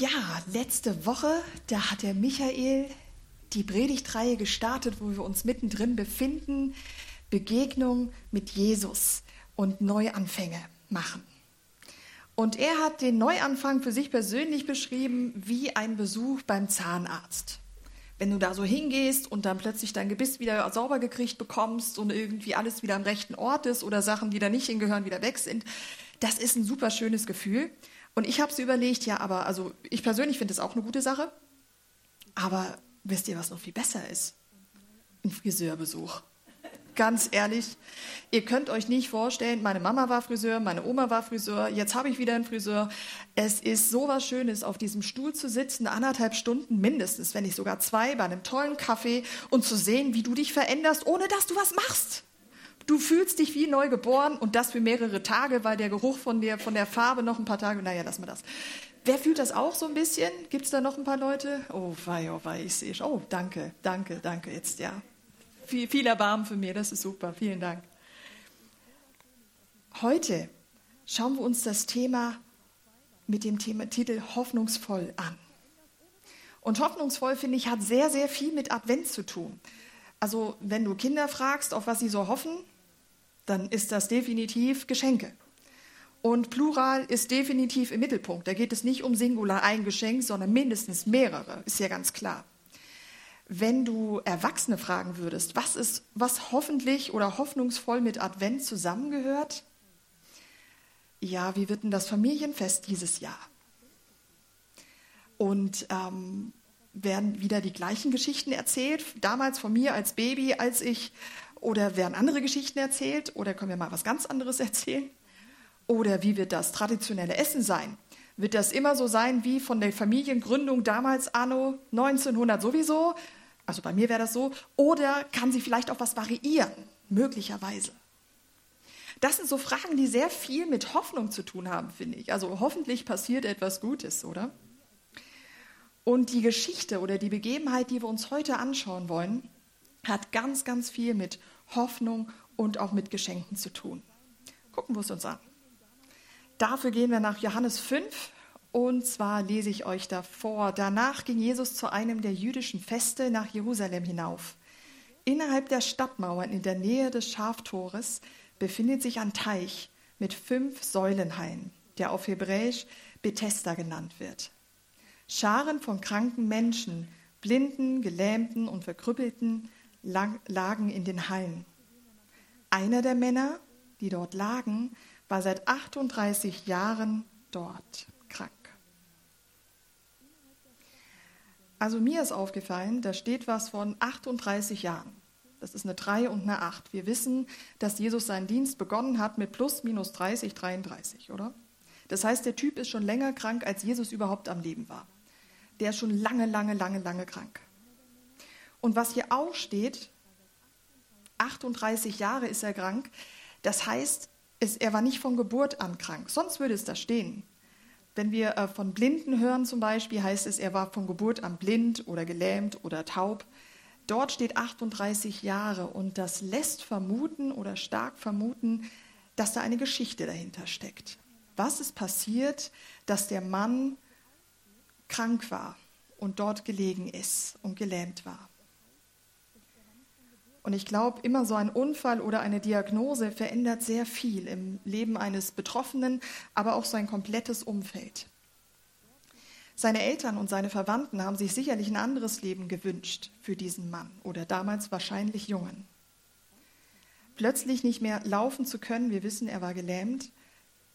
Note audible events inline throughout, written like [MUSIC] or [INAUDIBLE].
Ja, letzte Woche, da hat der Michael die Predigtreihe gestartet, wo wir uns mittendrin befinden. Begegnung mit Jesus und Neuanfänge machen. Und er hat den Neuanfang für sich persönlich beschrieben wie ein Besuch beim Zahnarzt. Wenn du da so hingehst und dann plötzlich dein Gebiss wieder sauber gekriegt bekommst und irgendwie alles wieder am rechten Ort ist oder Sachen, die da nicht hingehören, wieder weg sind, das ist ein super schönes Gefühl. Und ich habe sie überlegt, ja, aber also ich persönlich finde es auch eine gute Sache. Aber wisst ihr, was noch viel besser ist? Ein Friseurbesuch. Ganz ehrlich, ihr könnt euch nicht vorstellen, meine Mama war Friseur, meine Oma war Friseur, jetzt habe ich wieder einen Friseur. Es ist so was Schönes, auf diesem Stuhl zu sitzen, anderthalb Stunden mindestens, wenn nicht sogar zwei, bei einem tollen Kaffee und zu sehen, wie du dich veränderst, ohne dass du was machst. Du fühlst dich wie neu geboren und das für mehrere Tage, weil der Geruch von der, von der Farbe noch ein paar Tage, naja, lass mal das. Wer fühlt das auch so ein bisschen? Gibt es da noch ein paar Leute? Oh, wei, oh, wei, ich sehe schon. Oh, danke, danke, danke jetzt, ja. Viel, viel Erbarmen für mir, das ist super. Vielen Dank. Heute schauen wir uns das Thema mit dem Thema, Titel Hoffnungsvoll an. Und hoffnungsvoll, finde ich, hat sehr, sehr viel mit Advent zu tun. Also, wenn du Kinder fragst, auf was sie so hoffen, dann ist das definitiv Geschenke. Und Plural ist definitiv im Mittelpunkt. Da geht es nicht um Singular ein Geschenk, sondern mindestens mehrere, ist ja ganz klar. Wenn du Erwachsene fragen würdest, was ist, was hoffentlich oder hoffnungsvoll mit Advent zusammengehört? Ja, wie wird denn das Familienfest dieses Jahr? Und ähm, werden wieder die gleichen Geschichten erzählt, damals von mir als Baby, als ich oder werden andere Geschichten erzählt? Oder können wir mal was ganz anderes [LAUGHS] erzählen? Oder wie wird das traditionelle Essen sein? Wird das immer so sein wie von der Familiengründung damals anno 1900 sowieso? Also bei mir wäre das so. Oder kann sie vielleicht auch was variieren? Möglicherweise. Das sind so Fragen, die sehr viel mit Hoffnung zu tun haben, finde ich. Also hoffentlich passiert etwas Gutes, oder? Und die Geschichte oder die Begebenheit, die wir uns heute anschauen wollen, hat ganz, ganz viel mit Hoffnung und auch mit Geschenken zu tun. Gucken wir es uns an. Dafür gehen wir nach Johannes 5 und zwar lese ich euch davor. Danach ging Jesus zu einem der jüdischen Feste nach Jerusalem hinauf. Innerhalb der Stadtmauern in der Nähe des Schaftores befindet sich ein Teich mit fünf Säulenhainen, der auf Hebräisch Bethesda genannt wird. Scharen von kranken Menschen, Blinden, Gelähmten und Verkrüppelten lagen in den Hallen. Einer der Männer, die dort lagen, war seit 38 Jahren dort krank. Also mir ist aufgefallen, da steht was von 38 Jahren. Das ist eine 3 und eine 8. Wir wissen, dass Jesus seinen Dienst begonnen hat mit plus minus 30, 33, oder? Das heißt, der Typ ist schon länger krank, als Jesus überhaupt am Leben war. Der ist schon lange, lange, lange, lange krank. Und was hier auch steht, 38 Jahre ist er krank, das heißt, es, er war nicht von Geburt an krank, sonst würde es da stehen. Wenn wir äh, von Blinden hören zum Beispiel, heißt es, er war von Geburt an blind oder gelähmt oder taub. Dort steht 38 Jahre und das lässt vermuten oder stark vermuten, dass da eine Geschichte dahinter steckt. Was ist passiert, dass der Mann krank war und dort gelegen ist und gelähmt war? Und ich glaube, immer so ein Unfall oder eine Diagnose verändert sehr viel im Leben eines Betroffenen, aber auch sein komplettes Umfeld. Seine Eltern und seine Verwandten haben sich sicherlich ein anderes Leben gewünscht für diesen Mann oder damals wahrscheinlich Jungen. Plötzlich nicht mehr laufen zu können, wir wissen, er war gelähmt,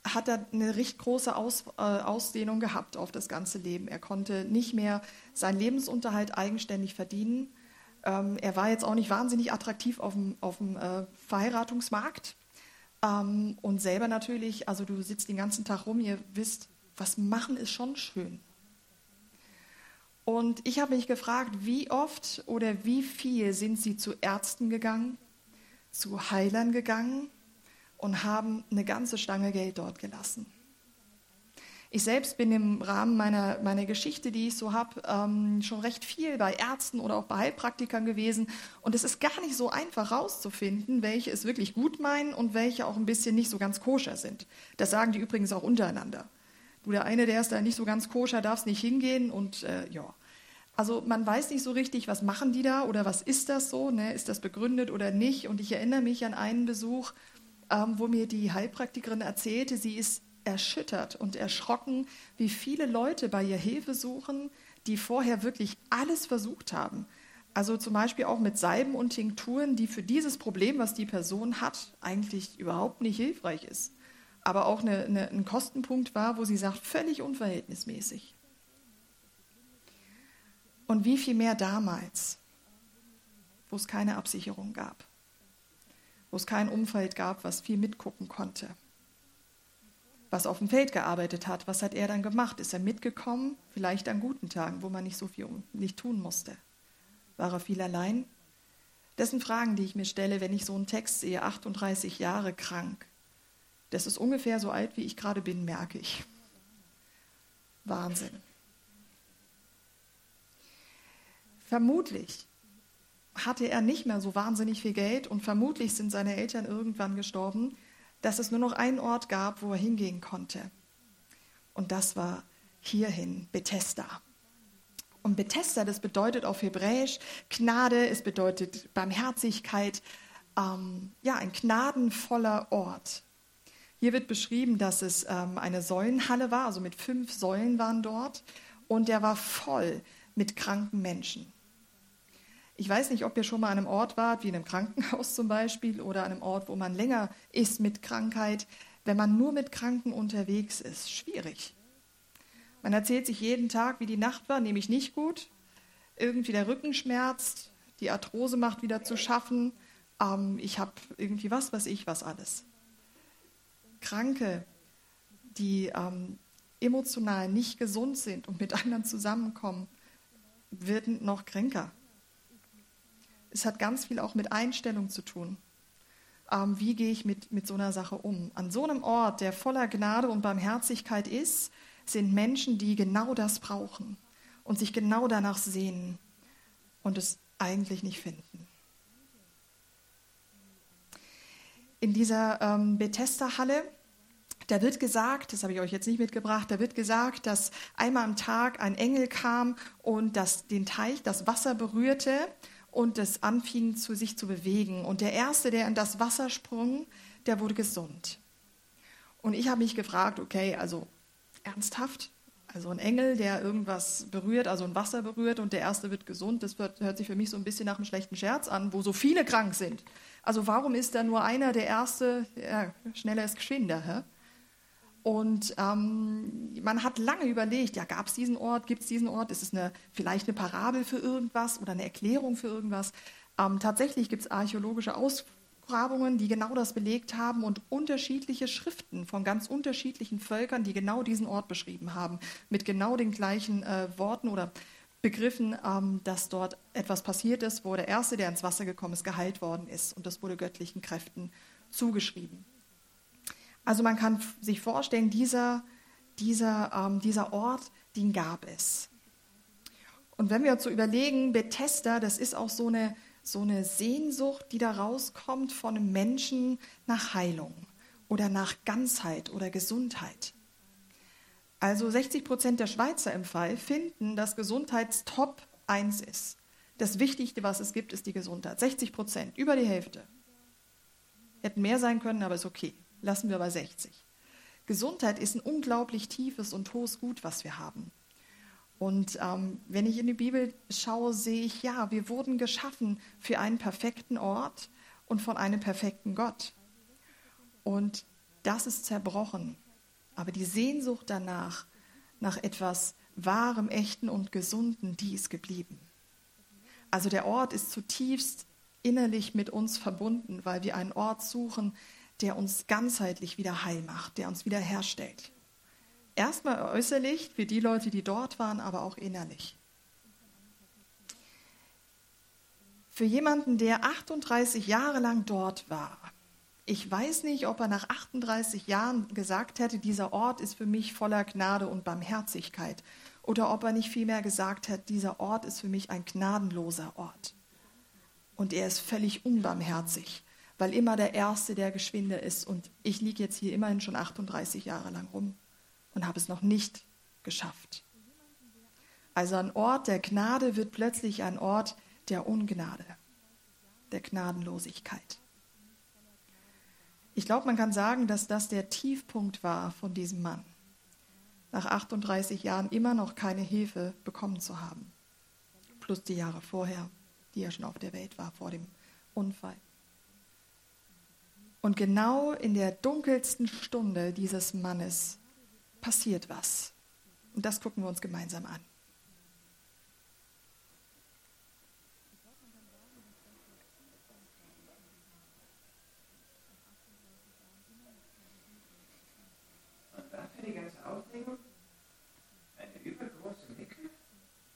hat er eine recht große Aus, äh, Ausdehnung gehabt auf das ganze Leben. Er konnte nicht mehr seinen Lebensunterhalt eigenständig verdienen ähm, er war jetzt auch nicht wahnsinnig attraktiv auf dem, auf dem äh, Verheiratungsmarkt. Ähm, und selber natürlich, also du sitzt den ganzen Tag rum, ihr wisst, was machen ist schon schön. Und ich habe mich gefragt, wie oft oder wie viel sind sie zu Ärzten gegangen, zu Heilern gegangen und haben eine ganze Stange Geld dort gelassen. Ich selbst bin im Rahmen meiner, meiner Geschichte, die ich so habe, ähm, schon recht viel bei Ärzten oder auch bei Heilpraktikern gewesen. Und es ist gar nicht so einfach herauszufinden, welche es wirklich gut meinen und welche auch ein bisschen nicht so ganz koscher sind. Das sagen die übrigens auch untereinander. du der eine, der ist da nicht so ganz koscher, darfst nicht hingehen und äh, ja. Also man weiß nicht so richtig, was machen die da oder was ist das so, ne? ist das begründet oder nicht. Und ich erinnere mich an einen Besuch, ähm, wo mir die Heilpraktikerin erzählte, sie ist erschüttert und erschrocken, wie viele Leute bei ihr Hilfe suchen, die vorher wirklich alles versucht haben. Also zum Beispiel auch mit Salben und Tinkturen, die für dieses Problem, was die Person hat, eigentlich überhaupt nicht hilfreich ist. Aber auch eine, eine, ein Kostenpunkt war, wo sie sagt, völlig unverhältnismäßig. Und wie viel mehr damals, wo es keine Absicherung gab, wo es kein Umfeld gab, was viel mitgucken konnte, was auf dem Feld gearbeitet hat. Was hat er dann gemacht? Ist er mitgekommen? Vielleicht an guten Tagen, wo man nicht so viel nicht tun musste. War er viel allein? Das sind Fragen, die ich mir stelle, wenn ich so einen Text sehe, 38 Jahre krank. Das ist ungefähr so alt, wie ich gerade bin, merke ich. Wahnsinn. Vermutlich hatte er nicht mehr so wahnsinnig viel Geld und vermutlich sind seine Eltern irgendwann gestorben, dass es nur noch einen Ort gab, wo er hingehen konnte. Und das war hierhin, Bethesda. Und Bethesda, das bedeutet auf Hebräisch Gnade, es bedeutet Barmherzigkeit, ähm, ja, ein gnadenvoller Ort. Hier wird beschrieben, dass es ähm, eine Säulenhalle war, also mit fünf Säulen waren dort, und der war voll mit kranken Menschen. Ich weiß nicht, ob ihr schon mal an einem Ort wart, wie in einem Krankenhaus zum Beispiel, oder an einem Ort, wo man länger ist mit Krankheit. Wenn man nur mit Kranken unterwegs ist, schwierig. Man erzählt sich jeden Tag, wie die Nacht war, nämlich nicht gut. Irgendwie der Rücken schmerzt, die Arthrose macht wieder zu schaffen. Ähm, ich habe irgendwie was, was ich, was alles. Kranke, die ähm, emotional nicht gesund sind und mit anderen zusammenkommen, werden noch kränker. Es hat ganz viel auch mit Einstellung zu tun. Ähm, wie gehe ich mit, mit so einer Sache um? An so einem Ort, der voller Gnade und Barmherzigkeit ist, sind Menschen, die genau das brauchen und sich genau danach sehnen und es eigentlich nicht finden. In dieser ähm, Bethesda-Halle, da wird gesagt, das habe ich euch jetzt nicht mitgebracht, da wird gesagt, dass einmal am Tag ein Engel kam und das, den Teich, das Wasser berührte und es anfing zu sich zu bewegen. Und der Erste, der in das Wasser sprung, der wurde gesund. Und ich habe mich gefragt, okay, also ernsthaft? Also ein Engel, der irgendwas berührt, also ein Wasser berührt und der Erste wird gesund, das hört sich für mich so ein bisschen nach einem schlechten Scherz an, wo so viele krank sind. Also warum ist da nur einer der Erste, ja, schneller ist geschwinder? Hä? Und ähm, man hat lange überlegt, ja, gab es diesen Ort, gibt es diesen Ort, ist es eine, vielleicht eine Parabel für irgendwas oder eine Erklärung für irgendwas? Ähm, tatsächlich gibt es archäologische Aus Grabungen, die genau das belegt haben und unterschiedliche Schriften von ganz unterschiedlichen Völkern, die genau diesen Ort beschrieben haben, mit genau den gleichen äh, Worten oder Begriffen, ähm, dass dort etwas passiert ist, wo der Erste, der ins Wasser gekommen ist, geheilt worden ist. Und das wurde göttlichen Kräften zugeschrieben. Also man kann sich vorstellen, dieser, dieser, ähm, dieser Ort, den gab es. Und wenn wir uns so überlegen, Bethesda, das ist auch so eine so eine Sehnsucht, die da rauskommt von einem Menschen nach Heilung oder nach Ganzheit oder Gesundheit. Also 60 Prozent der Schweizer im Fall finden, dass Gesundheitstop 1 ist. Das Wichtigste, was es gibt, ist die Gesundheit. 60 Prozent, über die Hälfte. Hätten mehr sein können, aber ist okay. Lassen wir bei 60. Gesundheit ist ein unglaublich tiefes und hohes Gut, was wir haben. Und ähm, wenn ich in die Bibel schaue, sehe ich, ja, wir wurden geschaffen für einen perfekten Ort und von einem perfekten Gott. Und das ist zerbrochen. Aber die Sehnsucht danach, nach etwas Wahrem, Echten und Gesunden, die ist geblieben. Also der Ort ist zutiefst innerlich mit uns verbunden, weil wir einen Ort suchen, der uns ganzheitlich wieder heil macht, der uns wieder herstellt. Erstmal äußerlich für die Leute, die dort waren, aber auch innerlich. Für jemanden, der 38 Jahre lang dort war, ich weiß nicht, ob er nach 38 Jahren gesagt hätte, dieser Ort ist für mich voller Gnade und Barmherzigkeit, oder ob er nicht vielmehr gesagt hat, dieser Ort ist für mich ein gnadenloser Ort. Und er ist völlig unbarmherzig, weil immer der Erste der Geschwinde ist und ich liege jetzt hier immerhin schon 38 Jahre lang rum und habe es noch nicht geschafft. Also ein Ort der Gnade wird plötzlich ein Ort der Ungnade, der Gnadenlosigkeit. Ich glaube, man kann sagen, dass das der Tiefpunkt war von diesem Mann, nach 38 Jahren immer noch keine Hilfe bekommen zu haben, plus die Jahre vorher, die er schon auf der Welt war vor dem Unfall. Und genau in der dunkelsten Stunde dieses Mannes passiert was. Und das gucken wir uns gemeinsam an.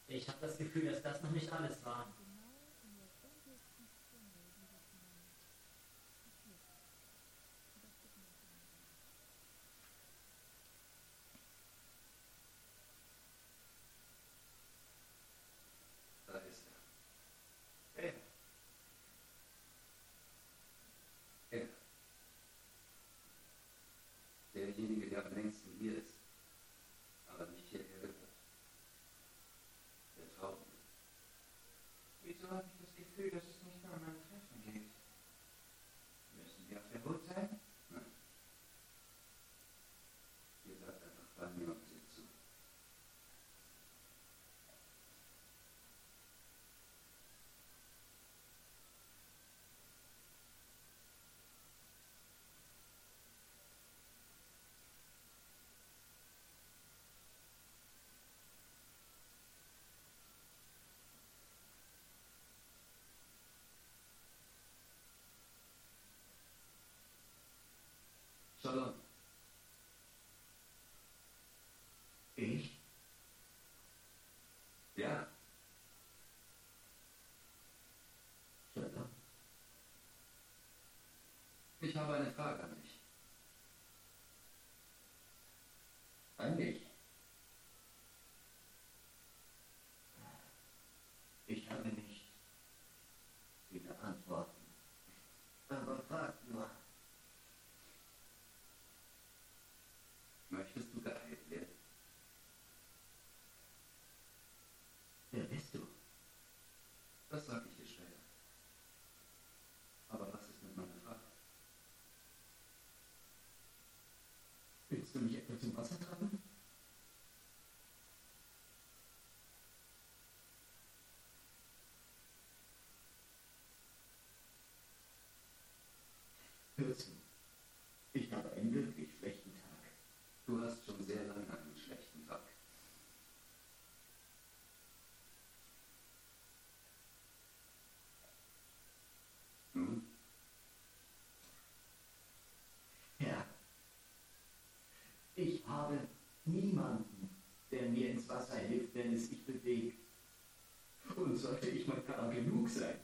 Ich habe das Gefühl, dass das noch nicht alles war. derjenige, der am längsten hier ist, aber nicht hierher gehört. Der Traumende. Wieso habe ich das Gefühl, dass es nicht mehr um ein Treffen geht? Müssen wir auf der Hut sein? Nein. Ihr bleibt einfach bei mir und seht zu. Shalom. Ich? Ja, Shalom. ich habe eine Frage an dich. An dich? Ich habe nicht viele Antworten. Aber frag nur. Möchtest du geheilt werden? Wer bist du? Das sage ich dir später. Aber was ist mit meiner Frage? Willst du mich etwa zum Wasser tragen? Hör zu. Ich habe einen wirklich schlechten Tag. Du hast schon sehr lange einen schlechten Tag. Nun, Herr, ich habe niemanden, der mir ins Wasser hilft, wenn es sich bewegt. Und sollte ich mal gar sein,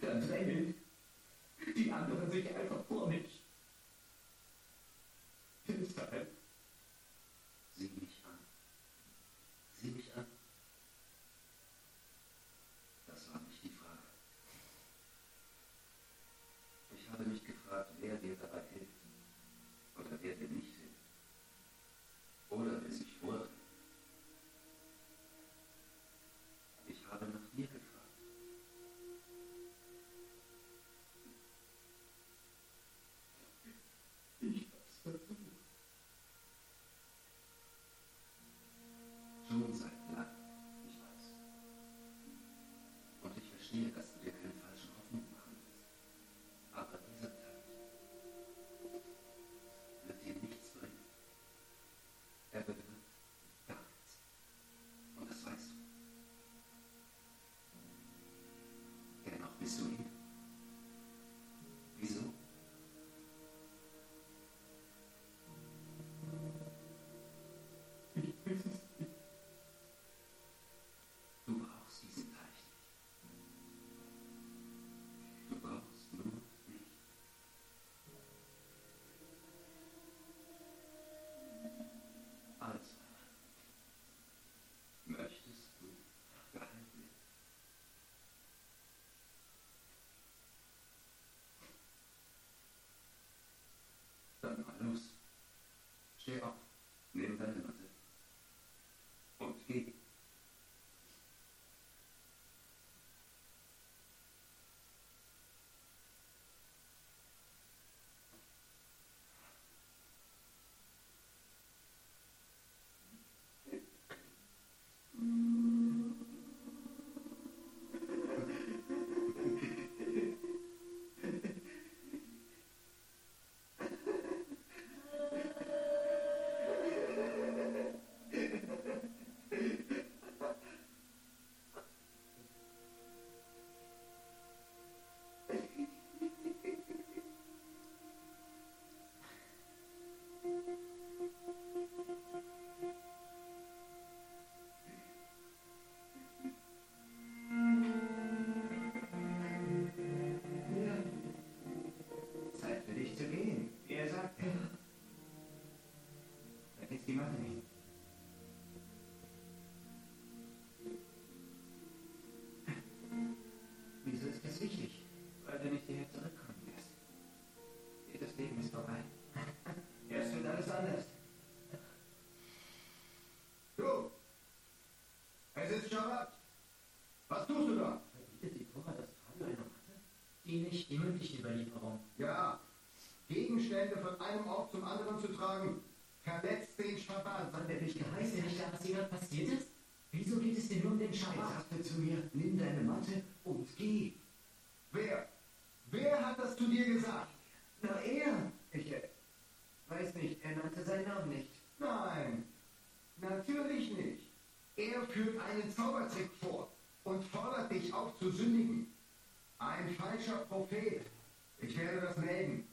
dann drängen die anderen sich einfach vor mich. Deshalb sieh mich an. Sieh mich an. Das war nicht die Frage. Ich habe mich gefragt, wer dir dabei Dann mal Gegenstände von einem Ort zum anderen zu tragen, verletzt den Schabbat. Wann der dich geheißen du nicht, hier gerade passiert ist? wieso geht es dir nur um den Schabbat? sagte zu mir, Nimm deine Matte und geh. wer? Wer hat das zu dir gesagt? Na, er. Ich äh, weiß nicht, er nannte seinen Namen nicht. Nein, natürlich nicht. Er führt einen Zaubertrick vor und fordert dich auf zu sündigen. Ein falscher Prophet. Ich werde das melden.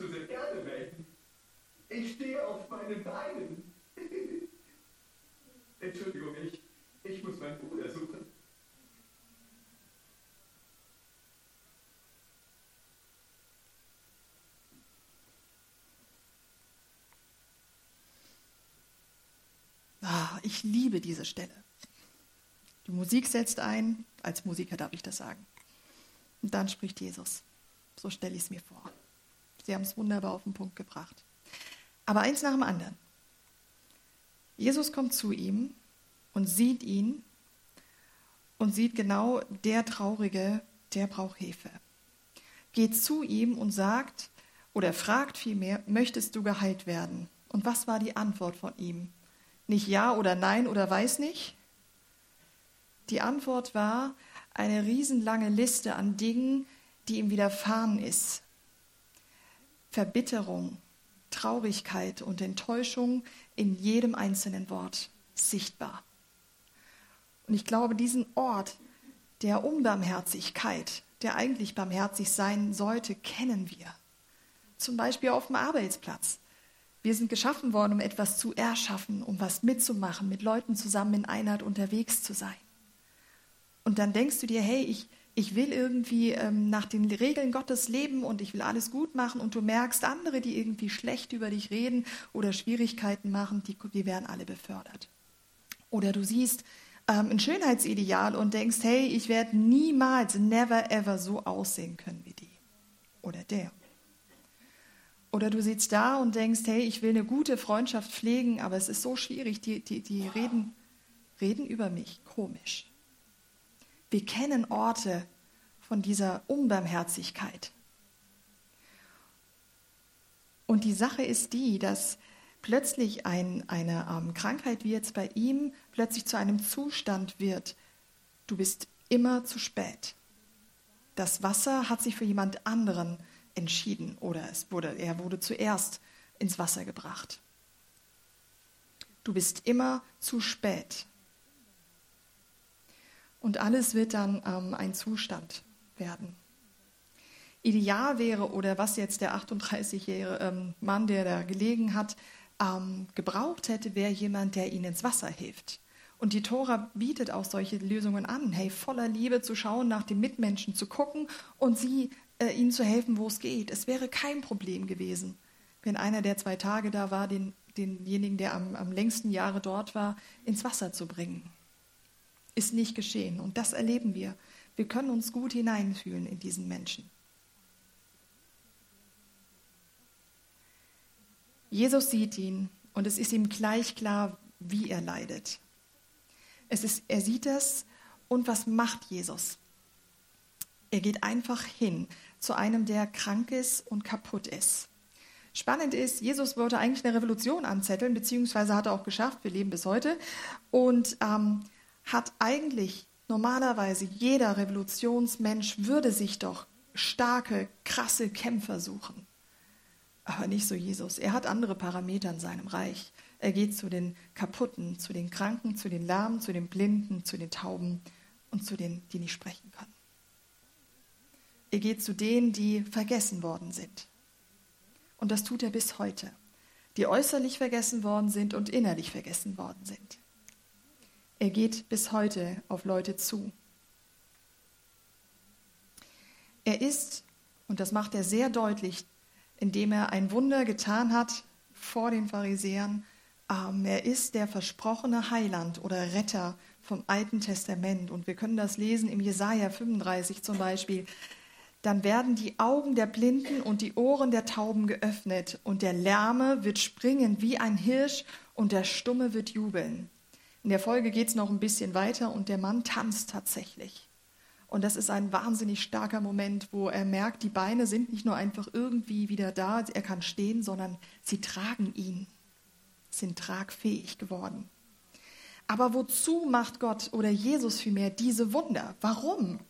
Du sehr gerne melden. Ich stehe auf meinen Beinen. [LAUGHS] Entschuldigung, ich, ich muss meinen Bruder suchen. Ah, ich liebe diese Stelle. Die Musik setzt ein, als Musiker darf ich das sagen. Und dann spricht Jesus. So stelle ich es mir vor. Sie haben es wunderbar auf den Punkt gebracht. Aber eins nach dem anderen. Jesus kommt zu ihm und sieht ihn und sieht genau, der Traurige, der braucht Hilfe. Geht zu ihm und sagt oder fragt vielmehr, möchtest du geheilt werden? Und was war die Antwort von ihm? Nicht ja oder nein oder weiß nicht. Die Antwort war eine riesenlange Liste an Dingen, die ihm widerfahren ist. Verbitterung, Traurigkeit und Enttäuschung in jedem einzelnen Wort sichtbar. Und ich glaube, diesen Ort der Unbarmherzigkeit, der eigentlich barmherzig sein sollte, kennen wir. Zum Beispiel auf dem Arbeitsplatz. Wir sind geschaffen worden, um etwas zu erschaffen, um was mitzumachen, mit Leuten zusammen in Einheit unterwegs zu sein. Und dann denkst du dir, hey, ich, ich will irgendwie ähm, nach den Regeln Gottes leben und ich will alles gut machen und du merkst, andere, die irgendwie schlecht über dich reden oder Schwierigkeiten machen, die, die werden alle befördert. Oder du siehst ähm, ein Schönheitsideal und denkst, hey, ich werde niemals, never ever so aussehen können wie die oder der. Oder du sitzt da und denkst, hey, ich will eine gute Freundschaft pflegen, aber es ist so schwierig, die, die, die reden, reden über mich, komisch. Wir kennen Orte von dieser Unbarmherzigkeit. Und die Sache ist die, dass plötzlich ein, eine ähm, Krankheit wie jetzt bei ihm plötzlich zu einem Zustand wird. Du bist immer zu spät. Das Wasser hat sich für jemand anderen entschieden oder es wurde, er wurde zuerst ins Wasser gebracht. Du bist immer zu spät. Und alles wird dann ähm, ein Zustand werden. Ideal wäre, oder was jetzt der 38-jährige ähm, Mann, der da gelegen hat, ähm, gebraucht hätte, wäre jemand, der ihnen ins Wasser hilft. Und die Tora bietet auch solche Lösungen an, hey, voller Liebe zu schauen, nach den Mitmenschen zu gucken und sie, äh, ihnen zu helfen, wo es geht. Es wäre kein Problem gewesen, wenn einer, der zwei Tage da war, den, denjenigen, der am, am längsten Jahre dort war, ins Wasser zu bringen. Ist nicht geschehen. Und das erleben wir. Wir können uns gut hineinfühlen in diesen Menschen. Jesus sieht ihn und es ist ihm gleich klar, wie er leidet. Es ist, er sieht es und was macht Jesus? Er geht einfach hin zu einem, der krank ist und kaputt ist. Spannend ist, Jesus wollte eigentlich eine Revolution anzetteln, beziehungsweise hat er auch geschafft, wir leben bis heute, und ähm, hat eigentlich normalerweise jeder Revolutionsmensch würde sich doch starke, krasse Kämpfer suchen. Aber nicht so Jesus. Er hat andere Parameter in seinem Reich. Er geht zu den Kaputten, zu den Kranken, zu den Lahmen, zu den Blinden, zu den Tauben und zu denen, die nicht sprechen können. Er geht zu denen, die vergessen worden sind. Und das tut er bis heute. Die äußerlich vergessen worden sind und innerlich vergessen worden sind. Er geht bis heute auf Leute zu. Er ist, und das macht er sehr deutlich, indem er ein Wunder getan hat vor den Pharisäern, Ähm, er ist der versprochene Heiland oder Retter vom Alten Testament. Und wir können das lesen im Jesaja 35 zum Beispiel. Dann werden die Augen der Blinden und die Ohren der Tauben geöffnet, und der Lärme wird springen wie ein Hirsch, und der Stumme wird jubeln. In der Folge geht es noch ein bisschen weiter, und der Mann tanzt tatsächlich. Und das ist ein wahnsinnig starker Moment, wo er merkt, die Beine sind nicht nur einfach irgendwie wieder da, er kann stehen, sondern sie tragen ihn, sind tragfähig geworden. Aber wozu macht Gott oder Jesus vielmehr diese Wunder? Warum?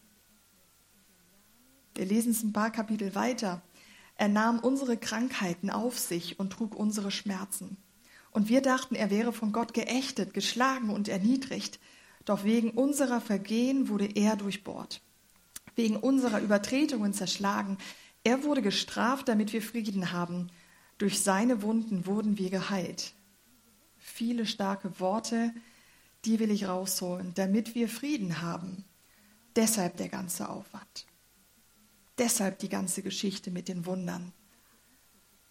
Wir lesen es ein paar Kapitel weiter. Er nahm unsere Krankheiten auf sich und trug unsere Schmerzen. Und wir dachten, er wäre von Gott geächtet, geschlagen und erniedrigt. Doch wegen unserer Vergehen wurde er durchbohrt, wegen unserer Übertretungen zerschlagen. Er wurde gestraft, damit wir Frieden haben. Durch seine Wunden wurden wir geheilt. Viele starke Worte, die will ich rausholen, damit wir Frieden haben. Deshalb der ganze Aufwand. Deshalb die ganze Geschichte mit den Wundern.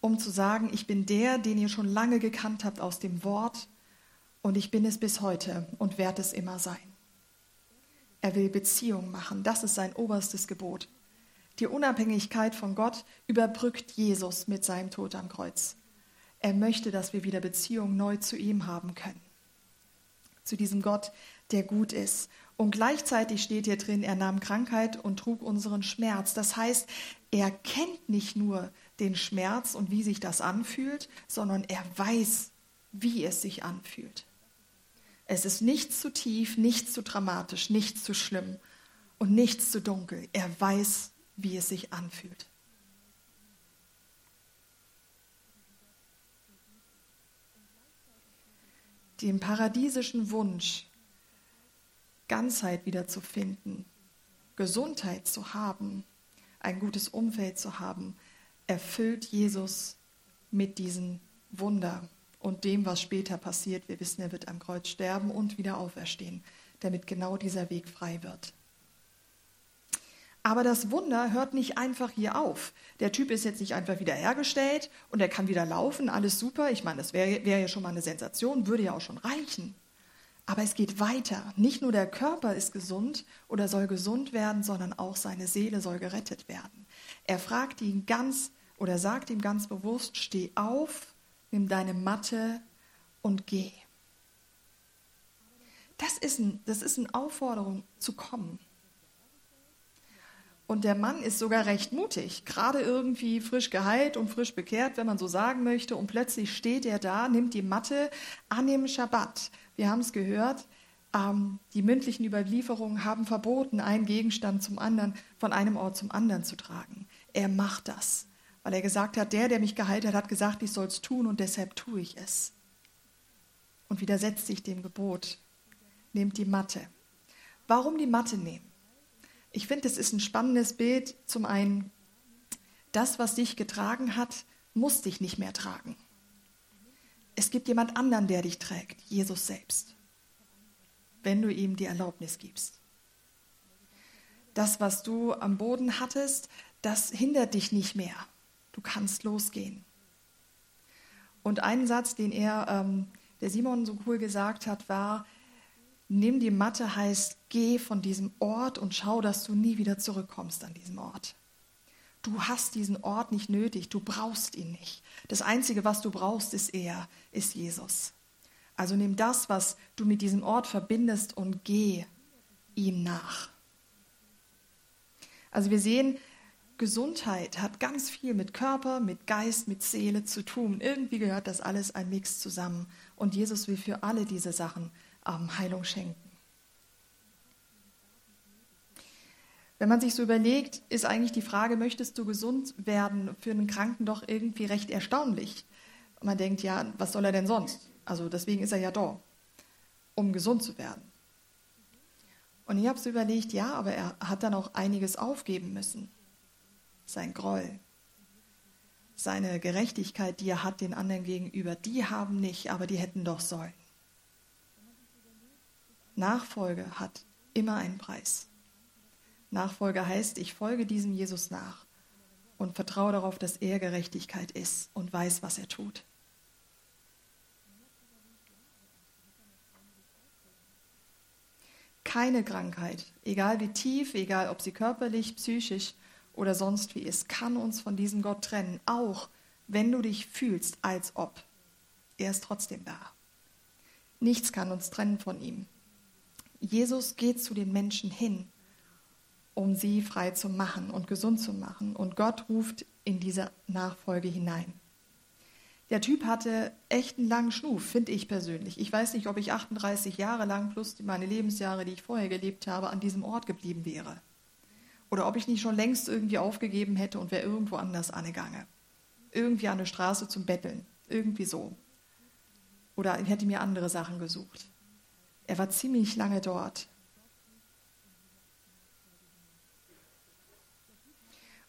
Um zu sagen, ich bin der, den ihr schon lange gekannt habt aus dem Wort und ich bin es bis heute und werde es immer sein. Er will Beziehung machen, das ist sein oberstes Gebot. Die Unabhängigkeit von Gott überbrückt Jesus mit seinem Tod am Kreuz. Er möchte, dass wir wieder Beziehung neu zu ihm haben können. Zu diesem Gott, der gut ist. Und gleichzeitig steht hier drin, er nahm Krankheit und trug unseren Schmerz. Das heißt, er kennt nicht nur den Schmerz und wie sich das anfühlt, sondern er weiß, wie es sich anfühlt. Es ist nichts zu tief, nichts zu dramatisch, nichts zu schlimm und nichts zu dunkel. Er weiß, wie es sich anfühlt. Den paradiesischen Wunsch, Ganzheit wiederzufinden, Gesundheit zu haben, ein gutes Umfeld zu haben, erfüllt Jesus mit diesem Wunder und dem, was später passiert. Wir wissen, er wird am Kreuz sterben und wieder auferstehen, damit genau dieser Weg frei wird. Aber das Wunder hört nicht einfach hier auf. Der Typ ist jetzt nicht einfach wieder hergestellt und er kann wieder laufen, alles super. Ich meine, das wäre wär ja schon mal eine Sensation, würde ja auch schon reichen. Aber es geht weiter. Nicht nur der Körper ist gesund oder soll gesund werden, sondern auch seine Seele soll gerettet werden. Er fragt ihn ganz oder sagt ihm ganz bewusst, steh auf nimm deine Matte und geh. Das ist, ein, das ist eine Aufforderung zu kommen. Und der Mann ist sogar recht mutig, gerade irgendwie frisch geheilt und frisch bekehrt, wenn man so sagen möchte. Und plötzlich steht er da, nimmt die Matte an dem Schabbat. Wir haben es gehört, ähm, die mündlichen Überlieferungen haben verboten, einen Gegenstand zum anderen, von einem Ort zum anderen zu tragen. Er macht das weil er gesagt hat, der, der mich geheilt hat, hat gesagt, ich soll es tun und deshalb tue ich es. Und widersetzt sich dem Gebot, nehmt die Matte. Warum die Matte nehmen? Ich finde, es ist ein spannendes Bild. Zum einen, das, was dich getragen hat, muss dich nicht mehr tragen. Es gibt jemand anderen, der dich trägt, Jesus selbst, wenn du ihm die Erlaubnis gibst. Das, was du am Boden hattest, das hindert dich nicht mehr. Du kannst losgehen. Und ein Satz, den er, ähm, der Simon so cool gesagt hat, war, nimm die Matte heißt, geh von diesem Ort und schau, dass du nie wieder zurückkommst an diesen Ort. Du hast diesen Ort nicht nötig, du brauchst ihn nicht. Das Einzige, was du brauchst, ist er, ist Jesus. Also nimm das, was du mit diesem Ort verbindest und geh ihm nach. Also wir sehen, Gesundheit hat ganz viel mit Körper, mit Geist, mit Seele zu tun. Irgendwie gehört das alles ein Mix zusammen. Und Jesus will für alle diese Sachen ähm, Heilung schenken. Wenn man sich so überlegt, ist eigentlich die Frage, möchtest du gesund werden, für einen Kranken doch irgendwie recht erstaunlich. Man denkt, ja, was soll er denn sonst? Also deswegen ist er ja da, um gesund zu werden. Und ich habe so überlegt, ja, aber er hat dann auch einiges aufgeben müssen sein Groll, seine Gerechtigkeit, die er hat den anderen gegenüber, die haben nicht, aber die hätten doch sollen. Nachfolge hat immer einen Preis. Nachfolge heißt, ich folge diesem Jesus nach und vertraue darauf, dass er Gerechtigkeit ist und weiß, was er tut. Keine Krankheit, egal wie tief, egal ob sie körperlich, psychisch oder sonst wie ist, kann uns von diesem Gott trennen, auch wenn du dich fühlst, als ob. Er ist trotzdem da. Nichts kann uns trennen von ihm. Jesus geht zu den Menschen hin, um sie frei zu machen und gesund zu machen. Und Gott ruft in diese Nachfolge hinein. Der Typ hatte echt einen langen Schnuf, finde ich persönlich. Ich weiß nicht, ob ich 38 Jahre lang plus meine Lebensjahre, die ich vorher gelebt habe, an diesem Ort geblieben wäre. Oder ob ich nicht schon längst irgendwie aufgegeben hätte und wäre irgendwo anders angegangen. Irgendwie an der Straße zum Betteln. Irgendwie so. Oder hätte mir andere Sachen gesucht. Er war ziemlich lange dort.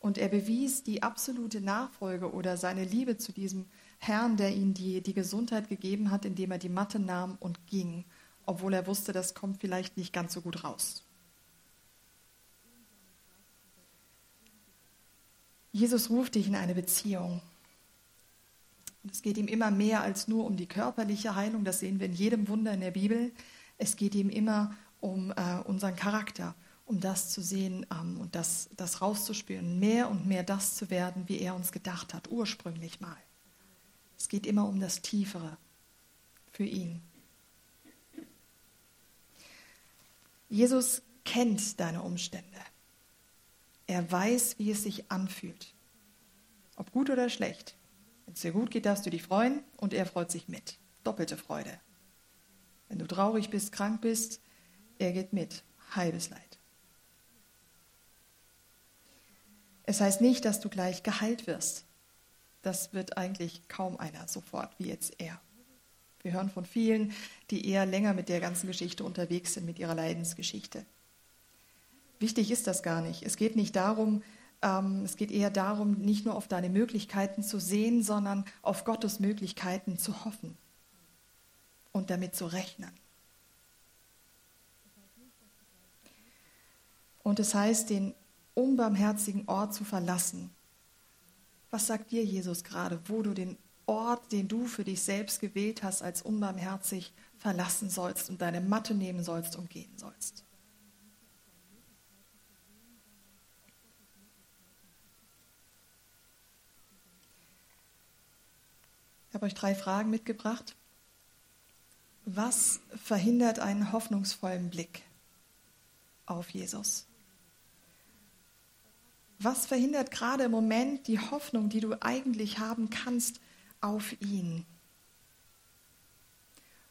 Und er bewies die absolute Nachfolge oder seine Liebe zu diesem Herrn, der ihm die, die Gesundheit gegeben hat, indem er die Matte nahm und ging, obwohl er wusste, das kommt vielleicht nicht ganz so gut raus. Jesus ruft dich in eine Beziehung. Und es geht ihm immer mehr als nur um die körperliche Heilung, das sehen wir in jedem Wunder in der Bibel. Es geht ihm immer um äh, unseren Charakter, um das zu sehen ähm, und das, das rauszuspüren, mehr und mehr das zu werden, wie er uns gedacht hat, ursprünglich mal. Es geht immer um das Tiefere für ihn. Jesus kennt deine Umstände. Er weiß, wie es sich anfühlt. Ob gut oder schlecht. Wenn es dir gut geht, darfst du dich freuen und er freut sich mit. Doppelte Freude. Wenn du traurig bist, krank bist, er geht mit. Halbes Leid. Es heißt nicht, dass du gleich geheilt wirst. Das wird eigentlich kaum einer sofort, wie jetzt er. Wir hören von vielen, die eher länger mit der ganzen Geschichte unterwegs sind, mit ihrer Leidensgeschichte. Wichtig ist das gar nicht. Es geht nicht darum, ähm, es geht eher darum, nicht nur auf deine Möglichkeiten zu sehen, sondern auf Gottes Möglichkeiten zu hoffen und damit zu rechnen. Und es heißt, den unbarmherzigen Ort zu verlassen was sagt dir Jesus gerade, wo du den Ort, den du für dich selbst gewählt hast, als unbarmherzig verlassen sollst und deine Matte nehmen sollst und gehen sollst? Ich habe euch drei Fragen mitgebracht. Was verhindert einen hoffnungsvollen Blick auf Jesus? Was verhindert gerade im Moment die Hoffnung, die du eigentlich haben kannst auf ihn?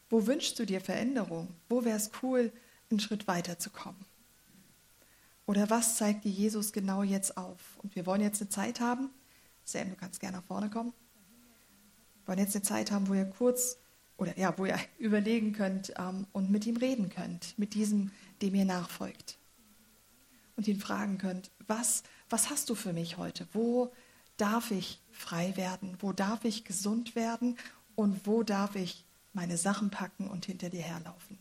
Wo wünschst du dir Veränderung? Wo wäre es cool, einen Schritt weiterzukommen? Oder was zeigt dir Jesus genau jetzt auf? Und wir wollen jetzt eine Zeit haben. Sam, du kannst gerne nach vorne kommen. Wollen jetzt eine Zeit haben, wo ihr kurz oder ja, wo ihr [LAUGHS] überlegen könnt ähm, und mit ihm reden könnt, mit diesem, dem ihr nachfolgt. Und ihn fragen könnt, was was hast du für mich heute? Wo darf ich frei werden? Wo darf ich gesund werden? Und wo darf ich meine Sachen packen und hinter dir herlaufen?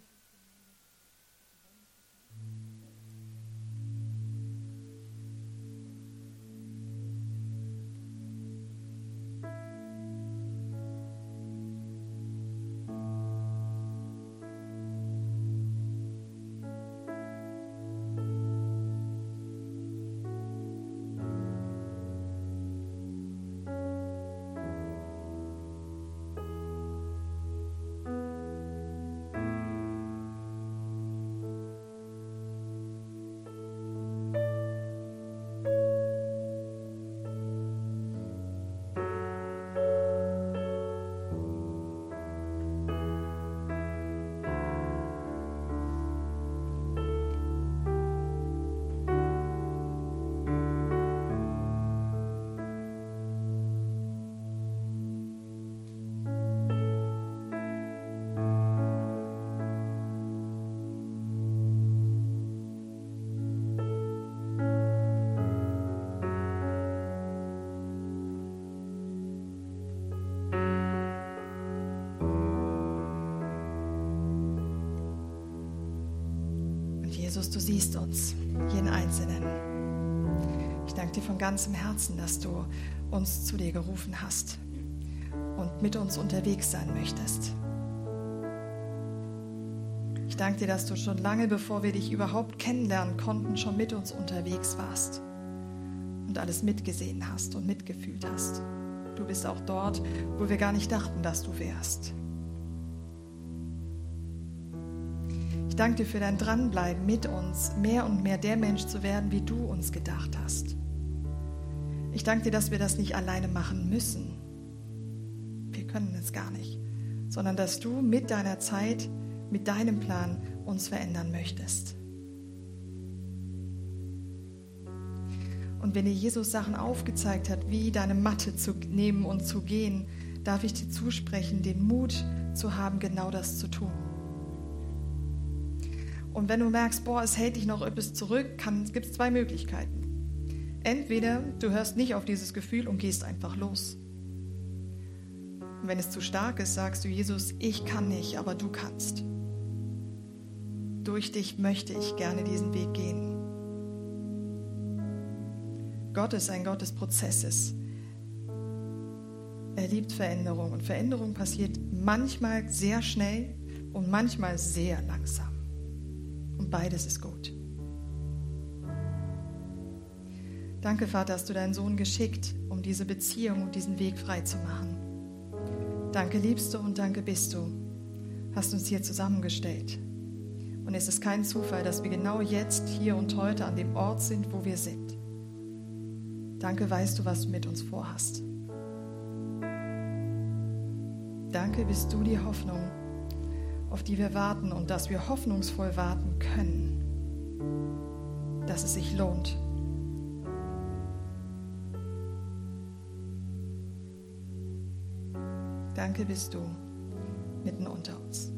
Jesus, du siehst uns, jeden Einzelnen. Ich danke dir von ganzem Herzen, dass du uns zu dir gerufen hast und mit uns unterwegs sein möchtest. Ich danke dir, dass du schon lange, bevor wir dich überhaupt kennenlernen konnten, schon mit uns unterwegs warst und alles mitgesehen hast und mitgefühlt hast. Du bist auch dort, wo wir gar nicht dachten, dass du wärst. Danke dir für dein Dranbleiben mit uns, mehr und mehr der Mensch zu werden, wie du uns gedacht hast. Ich danke dir, dass wir das nicht alleine machen müssen. Wir können es gar nicht, sondern dass du mit deiner Zeit, mit deinem Plan uns verändern möchtest. Und wenn dir Jesus Sachen aufgezeigt hat, wie deine Matte zu nehmen und zu gehen, darf ich dir zusprechen, den Mut zu haben, genau das zu tun. Und wenn du merkst, boah, es hält dich noch etwas zurück, gibt es zwei Möglichkeiten. Entweder du hörst nicht auf dieses Gefühl und gehst einfach los. Und wenn es zu stark ist, sagst du, Jesus, ich kann nicht, aber du kannst. Durch dich möchte ich gerne diesen Weg gehen. Gott ist ein Gott des Prozesses. Er liebt Veränderung und Veränderung passiert manchmal sehr schnell und manchmal sehr langsam. Und beides ist gut. Danke, Vater, hast du deinen Sohn geschickt, um diese Beziehung und diesen Weg frei zu machen. Danke, liebst du und danke bist du. Hast uns hier zusammengestellt. Und es ist kein Zufall, dass wir genau jetzt, hier und heute an dem Ort sind, wo wir sind. Danke, weißt du, was du mit uns vorhast. Danke, bist du die Hoffnung, auf die wir warten und dass wir hoffnungsvoll warten können, dass es sich lohnt. Danke bist du mitten unter uns.